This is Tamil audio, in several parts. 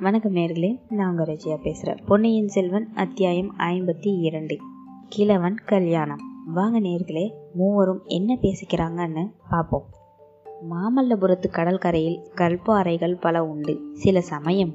வணக்கம் நேர்களே நான் உங்கள் ரஜியா பேசுகிறேன் பொன்னியின் செல்வன் அத்தியாயம் ஐம்பத்தி இரண்டு. கிழவன் கல்யாணம். வாங்க நேர்களே மூவரும் என்ன பேசிக்கிறாங்கன்னு பார்ப்போம் மாமல்லபுரத்து கடற்கரையில் கல்பாறைகள் பல உண்டு. சில சமயம்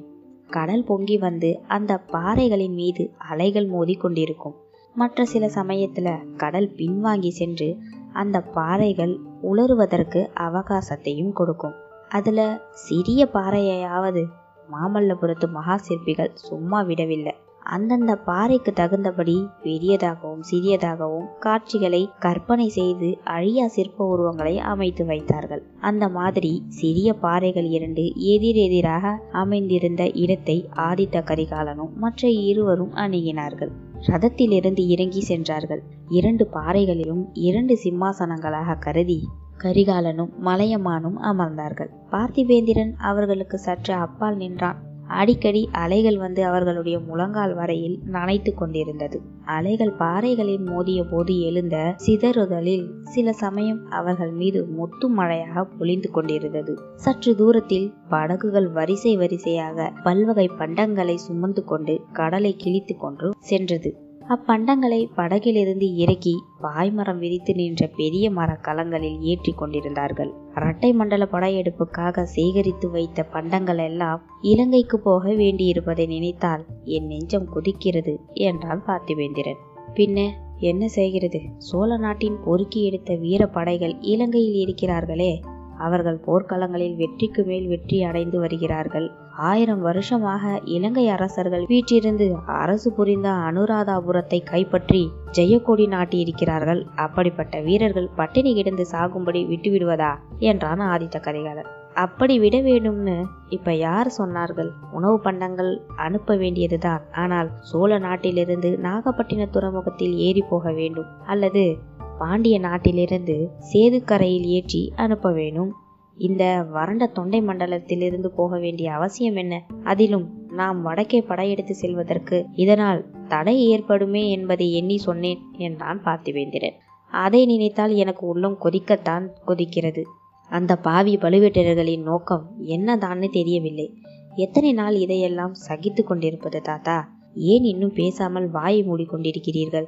கடல் பொங்கி வந்து அந்த பாறைகளின் மீது அலைகள் மோதி கொண்டிருக்கும் மற்ற சில சமயத்தில் கடல் பின்வாங்கி சென்று அந்த பாறைகள் உலருவதற்கு அவகாசத்தையும் கொடுக்கும். அதில் சிறிய பாறையையாவது மாமல்லபுரத்து மகா சிற்பிகள் சும்மா விடவில்லை. அந்தந்த பாறைக்கு தகுந்தபடி பெரியதாகவும் சிறியதாகவும் காட்சிகளை கற்பனை செய்து அழியா சிற்ப உருவங்களை அமைத்து வைத்தார்கள். அந்த மாதிரி சிறிய பாறைகள் இரண்டு எதிரெதிராக அமைந்திருந்த இடத்தை ஆதித்த கரிகாலனும் மற்ற இருவரும் அணுகினார்கள். ரதத்திலிருந்து இறங்கி சென்றார்கள். இரண்டு பாறைகளிலும் இரண்டு சிம்மாசனங்களாக கருதி கரிகாலனும் மலையமானும் அமர்ந்தார்கள். பார்த்திபேந்திரன் அவர்களுக்கு சற்று அப்பால் நின்றான். அடிக்கடி அலைகள் வந்து அவர்களுடைய முழங்கால் வரையில் நனைத்து கொண்டிருந்தது. அலைகள் பாறைகளில் மோதிய போது எழுந்த சிதறுதலில் சில சமயம் அவர்கள் மீது முத்து மழையாக பொழிந்து கொண்டிருந்தது. சற்று தூரத்தில் படகுகள் வரிசை வரிசையாக பல்வகை பண்டங்களை சுமந்து கொண்டு கடலை கிழித்து கொண்டு சென்றது. அப்பண்டங்களை படகிலிருந்து இறக்கி பாய்மரம் விரித்து நின்ற பெரிய மர கலங்களில் ஏற்றி கொண்டிருந்தார்கள். இரட்டை மண்டல படையெடுப்புக்காக சேகரித்து வைத்த பண்டங்கள் எல்லாம் இலங்கைக்கு போக வேண்டியிருப்பதை நினைத்தால் என் நெஞ்சம் குதிக்கிறது என்றான் பார்த்திவேந்திரன். பின்ன என்ன செய்கிறது? சோழ நாட்டின் பொறுக்கி எடுத்த வீர படைகள் இலங்கையில் இருக்கிறார்களே அவர்கள் போர்க்களங்களில் வெற்றிக்கு மேல் வெற்றி அடைந்து வருகிறார்கள். ஆயிரம் வருஷமாக இலங்கை அரசர்கள் வீட்டிலிருந்து அரசு புரிந்த அனுராதாபுரத்தை கைப்பற்றி ஜெயக்கொடி நாட்டியிருக்கிறார்கள். அப்படிப்பட்ட வீரர்கள் பட்டினி கிடந்து சாகும்படி விட்டுவிடுவதா? என்றான் ஆதித்த கரிகாலன். அப்படி விட வேண்டும்னு இப்ப யார் சொன்னார்கள்? உணவு பண்டங்கள் அனுப்ப வேண்டியதுதான். ஆனால் சோழ நாட்டிலிருந்து நாகப்பட்டின துறைமுகத்தில் ஏறி போக வேண்டும். அல்லது பாண்டிய நாட்டிலிருந்து சேதுக்கரையில் ஏற்றி அனுப்ப வேணும். இந்த வறண்ட தொண்டை மண்டலத்திலிருந்து போக வேண்டிய அவசியம் என்ன? அதிலும் நாம் வடக்கே படையெடுத்து செல்வதற்கு இதனால் தடை ஏற்படுமே என்பதை எண்ணி சொன்னேன் என்றான் பார்த்திவேந்திரன். அதை நினைத்தால் எனக்கு உள்ளம் கொதிக்கத்தான் கொதிக்கிறது. அந்த பாவி பழுவேட்டரர்களின் நோக்கம் என்னதான்னு தெரியவில்லை. எத்தனை நாள் இதையெல்லாம் சகித்து கொண்டிருப்பது தாத்தா? ஏன் இன்னும் பேசாமல் வாயை மூடிக்கொண்டிருக்கிறீர்கள்?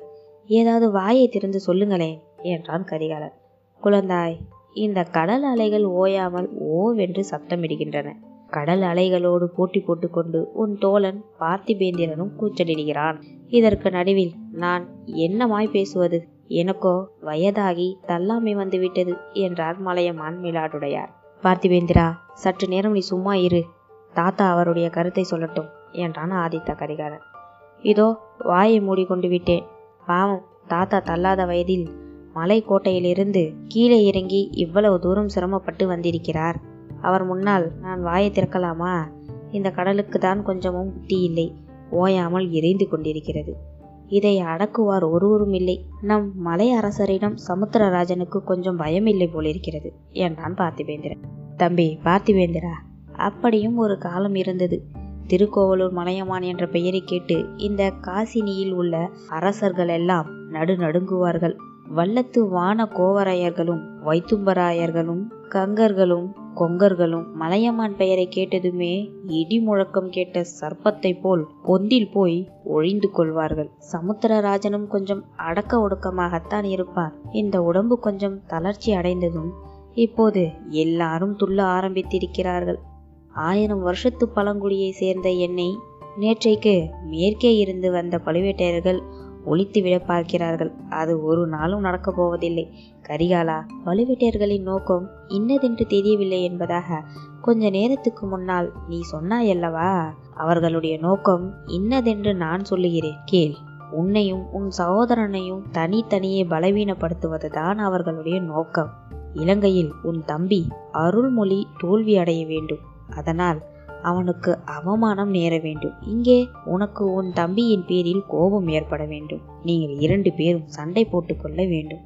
ஏதாவது வாயை திறந்து சொல்லுங்களேன் என்றான் கரிகாலன். குழந்தாய் இந்த கடல் அலைகள் ஓயாமல் ஓவென்று சத்தமிடுகின்றன. கடல் அலைகளோடு போட்டி போட்டுக்கொண்டு உன் தோழன் பார்த்திபேந்திரனும் கூச்சலிடுகிறான். இதற்கு நடுவில் நான் என்னமாய் பேசுவது? எனக்கோ வயதாகி தள்ளாமை வந்துவிட்டது என்றார் மலையமான் மிலாடுடையார். பார்த்திபேந்திரா சற்று நேரம் நீ சும்மா இரு. தாத்தா அவருடைய கருத்தை சொல்லட்டும் என்றான் ஆதித்த கரிகாரன் இதோ வாயை மூடிக்கொண்டு விட்டேன். பாவம் தாத்தா தள்ளாத வயதில் மலைக்கோட்டையிலிருந்து கீழே இறங்கி இவ்வளவு தூரம் சிரமப்பட்டு வந்திருக்கிறார். அவர் முன்னால் நான் வாயை திறக்கலாமா? இந்த கடலுக்கு தான் கொஞ்சமும் புத்தி இல்லை. ஓயாமல் எரிந்து கொண்டிருக்கிறது. இதை அடக்குவார் ஒருவரும் இல்லை. நம் மலை அரசரிடம் சமுத்திரராஜனுக்கு கொஞ்சம் பயம் இல்லை போலிருக்கிறது என்றான் பார்த்திபேந்திரன். தம்பி பார்த்திபேந்திரா அப்படியும் ஒரு காலம் இருந்தது. திருக்கோவலூர் மலையமான் என்ற பெயரை கேட்டு இந்த காசினியில் உள்ள அரசர்கள் எல்லாம் நடு நடுங்குவார்கள். வல்லத்து வான கோவராயர்களும் வைத்தும்பராயர்களும் கங்கர்களும் கொங்கர்களும் மலையமான் பெயரை கேட்டதுமே இடி முழக்கம் கேட்ட சர்ப்பத்தை போல் பொந்தில் போய் ஒழிந்து கொள்வார்கள். சமுத்திரராஜனும் கொஞ்சம் அடக்க ஒடுக்கமாகத்தான் இருப்பார். இந்த உடம்பு கொஞ்சம் தளர்ச்சி அடைந்ததும் இப்போது எல்லாரும் துள்ள ஆரம்பித்திருக்கிறார்கள். ஆயிரம் வருஷத்து பழங்குடியை சேர்ந்த என்னை நேற்றைக்கு மேற்கே இருந்து வந்த பழுவேட்டையர்கள் ஒழித்துவிட பார்க்கிறார்கள். அது ஒரு நாளும் நடக்கப் போவதில்லை. கரிகாலா பழுவேட்டையர்களின் நோக்கம் இன்னதென்று தெரியவில்லை என்பதாக கொஞ்ச நேரத்துக்கு முன்னால் நீ சொன்னாயல்லவா அவர்களுடைய நோக்கம் இன்னதென்று நான் சொல்லுகிறேன். கேள். உன்னையும் உன் சகோதரனையும் தனித்தனியே பலவீனப்படுத்துவதுதான் அவர்களுடைய நோக்கம். இலங்கையில் உன் தம்பி அருள்மொழி தோல்வி அடைய வேண்டும். அதனால் அவனுக்கு அவமானம் நேர வேண்டும். இங்கே உனக்கு உன் தம்பியின் பேரில் கோபம் ஏற்பட வேண்டும். நீங்கள் இரண்டு பேரும் சண்டை போட்டுக்கொள்ள வேண்டும்.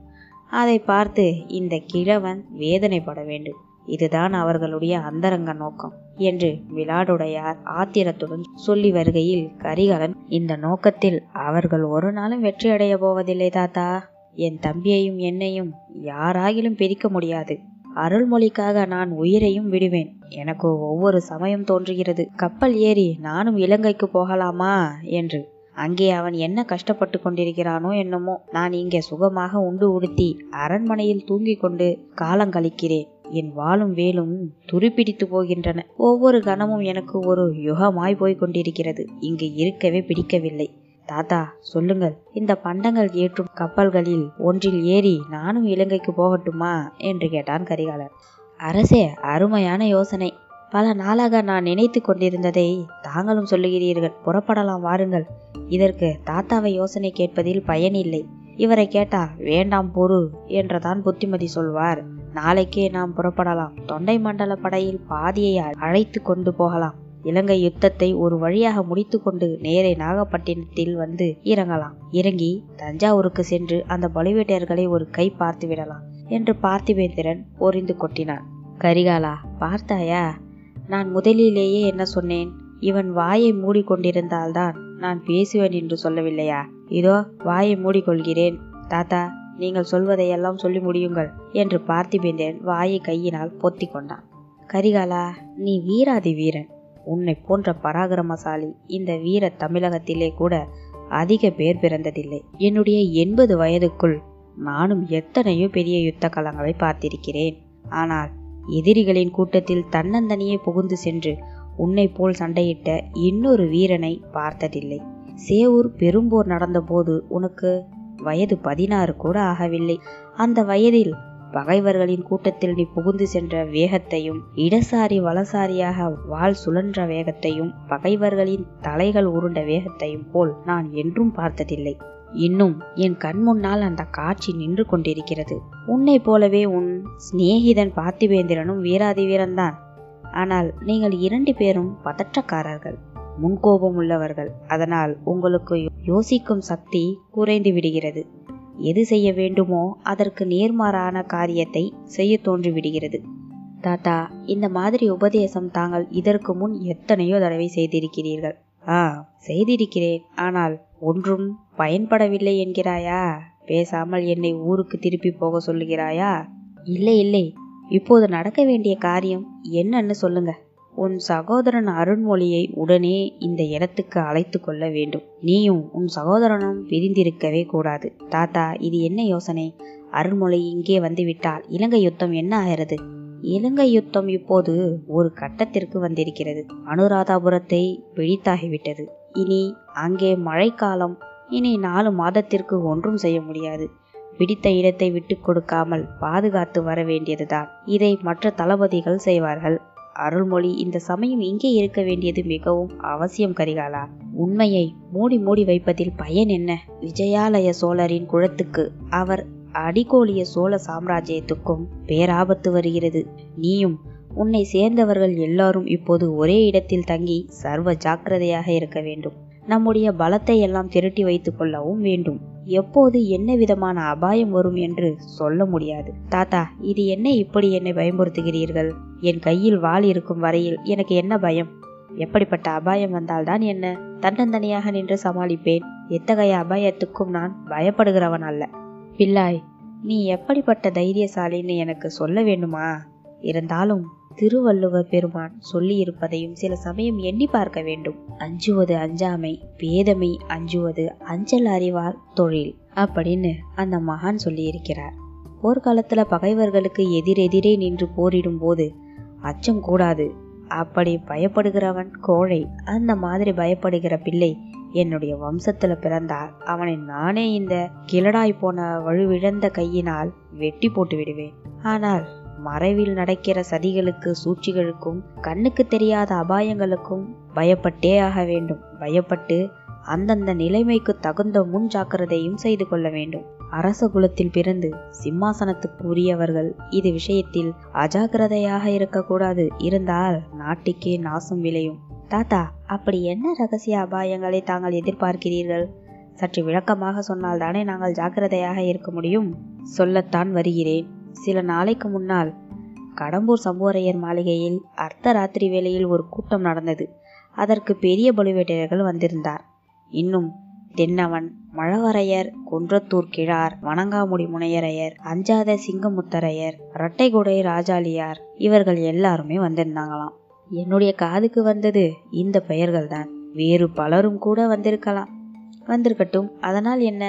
அதை பார்த்து இந்த கிழவன் வேதனைப்பட வேண்டும். இதுதான் அவர்களுடைய அந்தரங்க நோக்கம் என்று விளாடுடையார் ஆத்திரத்துடன் சொல்லி வருகையில் கரிகாலன் இந்த நோக்கத்தில் அவர்கள் ஒரு நாளும் வெற்றியடைய போவதில்லை தாத்தா. என் தம்பியையும் என்னையும் யாராகிலும் பிரிக்க முடியாது. அருள்மொழிக்காக நான் உயிரையும் விடுவேன். எனக்கு ஒவ்வொரு சமயம் தோன்றுகிறது. கப்பல் ஏறி நானும் இலங்கைக்கு போகலாமா? என்று. அங்கே அவன் என்ன கஷ்டப்பட்டு கொண்டிருக்கிறானோ என்னமோ. நான் இங்கே சுகமாக உண்டு உடுத்தி அரண்மனையில் தூங்கிக் கொண்டு காலங்கழிக்கிறேன் என் வாளும் வேலும் துருப்பிடித்து போகின்றன. ஒவ்வொரு கணமும் எனக்கு ஒரு யுகமாய் போய் கொண்டிருக்கிறது. இங்கு இருக்கவே பிடிக்கவில்லை. தாத்தா சொல்லுங்கள். இந்த பண்டங்கள் ஏற்றும் கப்பல்களில் ஒன்றில் ஏறி நானும் இலங்கைக்கு போகட்டுமா? என்று கேட்டான் கரிகாலன் அரசே அருமையான யோசனை. பல நாளாக நான் நினைத்து கொண்டிருந்ததை தாங்களும் சொல்லுகிறீர்கள். புறப்படலாம் வாருங்கள். இதற்கு தாத்தாவை யோசனை கேட்பதில் பயனில்லை இவரை கேட்டால் வேண்டாம் பொறு என்றுதான் புத்திமதி சொல்வார். நாளைக்கே நாம் புறப்படலாம். தொண்டை மண்டல படையில் பாதியை அழைத்து கொண்டு போகலாம். இலங்கை யுத்தத்தை ஒரு வழியாக முடித்துக்கொண்டு நேரே நாகப்பட்டினத்தில் வந்து இறங்கலாம். இறங்கி தஞ்சாவூருக்கு சென்று அந்த பழுவேட்டையர்களை ஒரு கை பார்த்து விடலாம் என்று பார்த்திபேந்திரன் பொறிந்து கொட்டினான். கரிகாலா பார்த்தாயா? நான் முதலிலேயே என்ன சொன்னேன்? இவன் வாயை மூடிக்கொண்டிருந்தால்தான் நான் பேசுவேன் என்று சொல்லவில்லையா? இதோ வாயை மூடிக்கொள்கிறேன். தாத்தா நீங்கள் சொல்வதையெல்லாம் சொல்லி முடியுங்கள் என்று பார்த்திபேந்திரன் வாயை கையினால் பொத்தி கொண்டான். கரிகாலா நீ வீராதி வீரன். உன்னை போன்ற பராக்கிரமசாலி இந்த வீர தமிழகத்திலே கூட அதிக பேர் பிறந்ததில்லை. என்னுடைய எண்பது வயதுக்குள் நானும் எத்தனையோ பெரிய யுத்த களங்களை பார்த்திருக்கிறேன். ஆனால் எதிரிகளின் கூட்டத்தில் தன்னந்தனியே புகுந்து சென்று உன்னை போல் சண்டையிட்ட இன்னொரு வீரனை பார்த்ததில்லை. சேவூர் பெரும்போர் நடந்தபோது உனக்கு வயது பதினாறு கூட ஆகவில்லை. அந்த வயதில் பகைவர்களின் கூட்டத்தில் நீ புகுந்து சென்ற வேகத்தையும் இடசாரி வலசாரியாக வாள் சுழன்ற வேகத்தையும் பகைவர்களின் தலைகள் உருண்ட வேகத்தையும் போல் நான் என்றும் பார்த்ததில்லை. இன்னும் என் கண் முன்னால் அந்த காட்சி நின்று கொண்டிருக்கிறது. உன்னை போலவே உன் சிநேகிதன் பார்த்திபேந்திரனும் வீராதி வீரன்தான் ஆனால் நீங்கள் இரண்டு பேரும் பதற்றக்காரர்கள் முன்கோபம் உள்ளவர்கள். அதனால் உங்களுக்கு யோசிக்கும் சக்தி குறைந்து விடுகிறது. எது செய்ய வேண்டுமோ அதற்கு நேர்மாறான காரியத்தை செய்ய தோன்றிவிடுகிறது. தாத்தா இந்த மாதிரி உபதேசம் தாங்கள் இதற்கு முன் எத்தனையோ தடவை செய்திருக்கிறீர்கள். ஆ செய்திருக்கிறேன். ஆனால் ஒன்றும் பயன்படவில்லை என்கிறாயா? பேசாமல் என்னை ஊருக்கு திருப்பி போக சொல்லுகிறாயா? இல்லை இல்லை. இப்போது நடக்க வேண்டிய காரியம் என்னன்னு சொல்லுங்க. உன் சகோதரன் அருண்மொழியை உடனே இந்த இடத்துக்கு அழைத்து கொள்ள வேண்டும். நீயும் உன் சகோதரனும் பிரிந்திருக்கவே கூடாது. தாத்தா இது என்ன யோசனை? அருண்மொழி இங்கே வந்துவிட்டால் இலங்கை யுத்தம் என்ன ஆகிறது? இலங்கை யுத்தம் இப்போது ஒரு கட்டத்திற்கு வந்திருக்கிறது. அனுராதாபுரத்தை பிடித்தாகிவிட்டது. இனி அங்கே மழைக்காலம். இனி நாலு மாதத்திற்கு ஒன்றும் செய்ய முடியாது. பிடித்த இடத்தை விட்டு கொடுக்காமல் பாதுகாத்து வர வேண்டியதுதான். இதை மற்ற தளபதிகள் செய்வார்கள். அருள்மொழி இந்த சமயம் இங்கே இருக்க வேண்டியது மிகவும் அவசியம் கரிகாலா. உண்மையை மூடி மூடி வைப்பதில் பயன் என்ன? விஜயாலய சோழரின் குழத்துக்கு அவர் அடிகோலிய சோழ சாம்ராஜ்யத்துக்கும் பேராபத்து வருகிறது. நீயும் உன்னை சேர்ந்தவர்கள் எல்லாரும் இப்போது ஒரே இடத்தில் தங்கி சர்வ ஜாக்கிரதையாக இருக்க வேண்டும். நம்முடைய பலத்தை எல்லாம் திரட்டி வைத்துக் கொள்ளவும் வேண்டும். எப்போது என்ன விதமான அபாயம் வரும் என்று சொல்ல முடியாது. தாத்தா இது என்ன இப்படி என்னை பயமுறுத்துகிறீர்கள்? என் கையில் வாள் இருக்கும் வரையில் எனக்கு என்ன பயம்? எப்படிப்பட்ட அபாயம் வந்தால்தான் என்ன? தன்னந்தனியாக நின்று சமாளிப்பேன். எத்தகைய அபாயத்துக்கும் நான் பயப்படுகிறவன் அல்ல. பிள்ளாய் நீ எப்படிப்பட்ட தைரியசாலின்னு எனக்கு சொல்ல வேண்டுமா? இருந்தாலும் திருவள்ளுவர் பெருமான் சொல்லியிருப்பதையும் சில சமயம் எண்ணி பார்க்க வேண்டும். அஞ்சுவது அஞ்சாமை பேதமை அஞ்சுவது அஞ்சல் அறிவார் தொழில் அப்படின்னு அந்த மகான் சொல்லியிருக்கிறார். போர்க்காலத்துல பகைவர்களுக்கு எதிரெதிரே நின்று போரிடும் போது அச்சம் கூடாது. அப்படி பயப்படுகிறவன் கோழை அந்த மாதிரி பயப்படுகிற பிள்ளை என்னுடைய வம்சத்துல பிறந்தால் அவனை நானே இந்த கிழடாய் போன வலுவிழந்த கையினால் வெட்டி போட்டு விடுவேன். ஆனால் மறைவில் நடக்கிற சதிகளுக்கு சூழ்ச்சிகளுக்கும் கண்ணுக்கு தெரியாத அபாயங்களுக்கும் பயப்பட்டே ஆக வேண்டும். பயப்பட்டு அந்தந்த நிலைமைக்கு தகுந்த முன் ஜாக்கிரதையும் செய்து கொள்ள வேண்டும். அரச குலத்தில் பிறந்து சிம்மாசனத்துக்கு உரியவர்கள் இது விஷயத்தில் அஜாக்கிரதையாக இருக்கக்கூடாது. இருந்தால் நாட்டுக்கே நாசம் விளையும். தாத்தா அப்படி என்ன ரகசிய அபாயங்களை தாங்கள் எதிர்பார்க்கிறீர்கள்? சற்று விளக்கமாக சொன்னால் தானே நாங்கள் ஜாக்கிரதையாக இருக்க முடியும்? சொல்லத்தான் வருகிறேன். சில நாளைக்கு முன்னால் கடம்பூர் சம்புவரையர் மாளிகையில் அர்த்த ராத்திரி வேளையில் ஒரு கூட்டம் நடந்தது. அதற்கு பெரிய பழுவேட்டையர்கள் வந்திருந்தார். இன்னும் தென்னவன் மழவரையர் குன்றத்தூர் கிழார் வணங்காமுடி முனையரையர் அஞ்சாத சிங்கமுத்தரையர் இரட்டைகுடை ராஜாளியார் இவர்கள் எல்லாருமே வந்திருந்தாங்களாம். என்னுடைய காதுக்கு வந்தது இந்த பெயர்கள் தான் வேறு பலரும் கூட வந்திருக்கலாம். வந்திருக்கட்டும். அதனால் என்ன?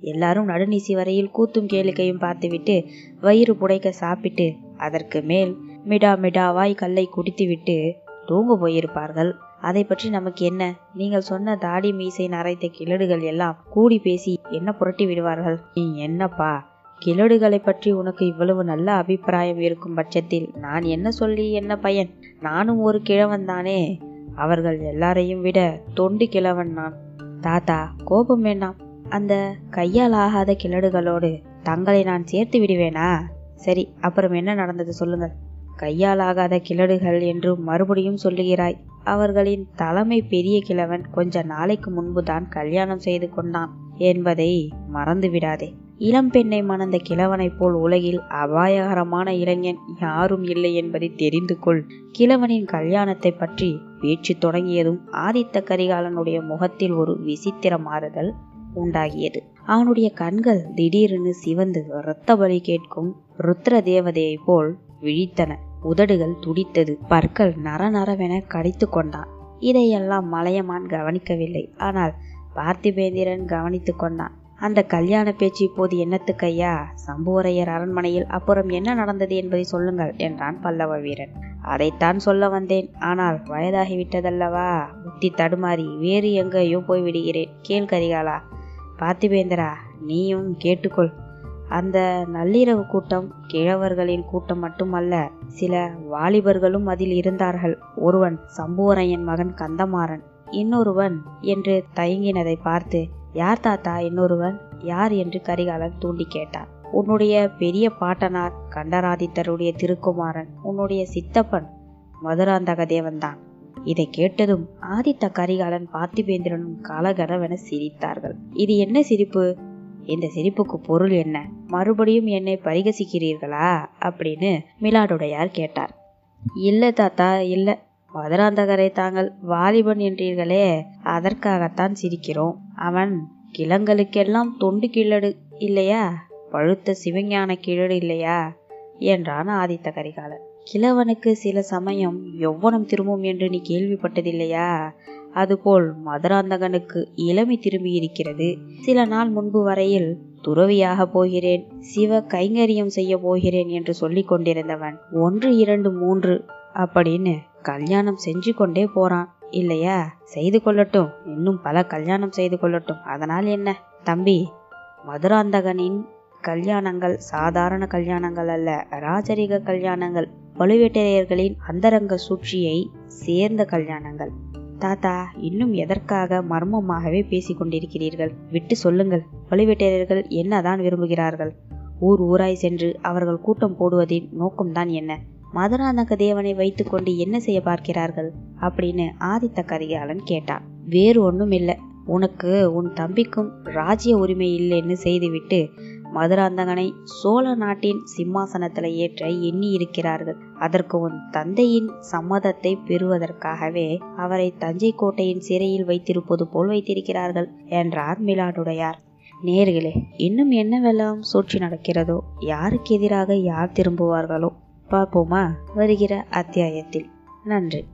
எல்லாரும் நடுநிசி வரையில் கூத்தும் கேளிக்கையும் பார்த்துவிட்டு வயிறு புடைக்க சாப்பிட்டு அதற்கு மேல் மிடா மிடாவாய் கல்லை குடித்துவிட்டு தூங்க போயிருப்பார்கள். அதை பற்றி நமக்கு என்ன? நீங்கள் சொன்ன தாடி மீசை நரைத்த கிழடுகள் எல்லாம் கூடி பேசி என்ன புரட்டி விடுவார்கள்? நீ என்னப்பா? கிழடுகளை பற்றி உனக்கு இவ்வளவு நல்ல அபிப்பிராயம் இருக்கும் பட்சத்தில் நான் என்ன சொல்லி என்ன பயன்? நானும் ஒரு கிழவன் தானே. அவர்கள் எல்லாரையும் விட தொண்டு கிழவன் நான். தாத்தா கோபம் வேண்டாம். அந்த கையால் ஆகாத கிழடுகளோடு தங்களை நான் சேர்த்து விடுவேனா? சரி அப்புறம் என்ன நடந்தது சொல்லுங்கள். கையால் ஆகாத கிழடுகள் என்று மறுபடியும் சொல்லுகிறாய். அவர்களின் தலைமை பெரிய கிழவன் கொஞ்ச நாளைக்கு முன்புதான் கல்யாணம் செய்து கொண்டான் என்பதை மறந்து விடாதே இளம்பெண்ணை மணந்த கிழவனைப் போல் உலகில் அபாயகரமான இளைஞன் யாரும் இல்லை என்பதை தெரிந்து கொள். கிழவனின் கல்யாணத்தை பற்றி பேச்சு தொடங்கியதும் ஆதித்த கரிகாலனுடைய முகத்தில் ஒரு விசித்திர மாறுதல் உண்டாகியது அவனுடைய கண்கள் திடீரென சிவந்து இரத்த பலி கேட்கும். ருத்ர தேவதையைப் போல் விழித்தன. உதடுகள் துடித்தது. பற்கள் நரநரவென கடித்து கொண்டான். இதையெல்லாம் மலையமான் கவனிக்கவில்லை. ஆனால் பார்த்திபேந்திரன் கவனித்து கொண்டான். அந்த கல்யாண பேச்சு இப்போது என்னத்துக்கையா சம்புவரையர் அரண்மனையில் அப்புறம் என்ன நடந்தது என்பதை சொல்லுங்கள் என்றான் பல்லவ வீரன். அதைத்தான் சொல்ல வந்தேன். ஆனால் வயதாகிவிட்டதல்லவா புத்தி தடுமாறி வேறு எங்கேயோ போய் விடுகிறேன் கேள் கரிகாலா. பார்த்திபேந்திரா நீயும் கேட்டுக்கொள். அந்த நள்ளிரவு கூட்டம் கிழவர்களின் கூட்டம் மட்டுமல்ல சில வாலிபர்களும் அதில் இருந்தார்கள். ஒருவன் சம்புவரையன் மகன் கந்தமாறன் இன்னொருவன் என்று தயங்கினதை பார்த்து யார் தாத்தா இன்னொருவன்? யார்? என்று கரிகாலன் தூண்டி கேட்டான். உன்னுடைய பெரிய பாட்டனார் கண்டராதித்தருடைய திருக்குமாரன் உன்னுடைய சித்தப்பன் மதுராந்தக தேவன்தான். இதை கேட்டதும் ஆதித்த கரிகாலன் பார்த்திபேந்திரனும் கலகலவென சிரித்தார்கள். இது என்ன சிரிப்பு? இந்த சிரிப்புக்கு பொருள் என்ன? மறுபடியும் என்னை பரிகசிக்கிறீர்களா? அப்படின்னு மிலாடுடையார் கேட்டார். இல்ல தாத்தா இல்ல. மதுராந்தகரை தாங்கள் வாலிபன் என்றீர்களே அதற்காகத்தான் சிரிக்கிறோம். அவன் கிழங்களுக்கெல்லாம் தொண்டு கிழடு இல்லையா? பழுத்த சிவஞான கிழடு இல்லையா? என்றான் ஆதித்த கரிகாலன். கிழவனுக்கு சில சமயம் எவ்வனம் திரும்பும் என்று நீ கேள்விப்பட்டதில்லையா? அதுபோல் மதுராந்தகனுக்கு இளமை திரும்பி இருக்கிறது சில நாள் முன்பு வரையில் துறவியாக போகிறேன் சிவ கைங்கரியம் செய்ய போகிறேன் என்று சொல்லிக் கொண்டிருந்தவன் ஒன்று இரண்டு மூன்று அப்படின்னு கல்யாணம் செஞ்சு கொண்டே போறான். இல்லையா? செய்து கொள்ளட்டும். இன்னும் பல கல்யாணம் செய்து கொள்ளட்டும். அதனால் என்ன? தம்பி மதுராந்தகனின் கல்யாணங்கள் சாதாரண கல்யாணங்கள் அல்ல ராஜரிக கல்யாணங்கள். பழுவேட்டரையர்களின் அந்தரங்க சூழ்ச்சியை சேர்ந்த கல்யாணங்கள். தாத்தா இன்னும் எதற்காக மர்மமாகவே பேசிக்கொண்டிருக்கிறீர்கள் விட்டு சொல்லுங்கள். பழுவேட்டரையர்கள் என்னதான் விரும்புகிறார்கள்? ஊர் ஊராய் சென்று அவர்கள் கூட்டம் போடுவதின் நோக்கம்தான் என்ன? மதுராந்தக தேவனை வைத்துக்கொண்டு என்ன செய்ய பார்க்கிறார்கள்? அப்படின்னு ஆதித்த கரிகாலன் கேட்டான். வேறு ஒன்றும் இல்லை உனக்கு உன் தம்பிக்கும் ராஜ்ய உரிமை இல்லைன்னு செய்துவிட்டு மதுராந்தகனை சோழ நாட்டின் சிம்மாசனத்தில் ஏற்ற எண்ணி இருக்கிறார்கள் அதற்கு உன் தந்தையின் சம்மதத்தை பெறுவதற்காகவே அவரை தஞ்சை கோட்டையின் சிறையில் வைத்திருப்பது போல் வைத்திருக்கிறார்கள் என்றார் மிலாடுடையார் நேர்களே இன்னும் என்னவெல்லாம் சூழ்ச்சி நடக்கிறதோ? யாருக்கு எதிராக யார் திரும்புவார்களோ? பார்ப்போமா வருகிற அத்தியாயத்தில். நன்றி.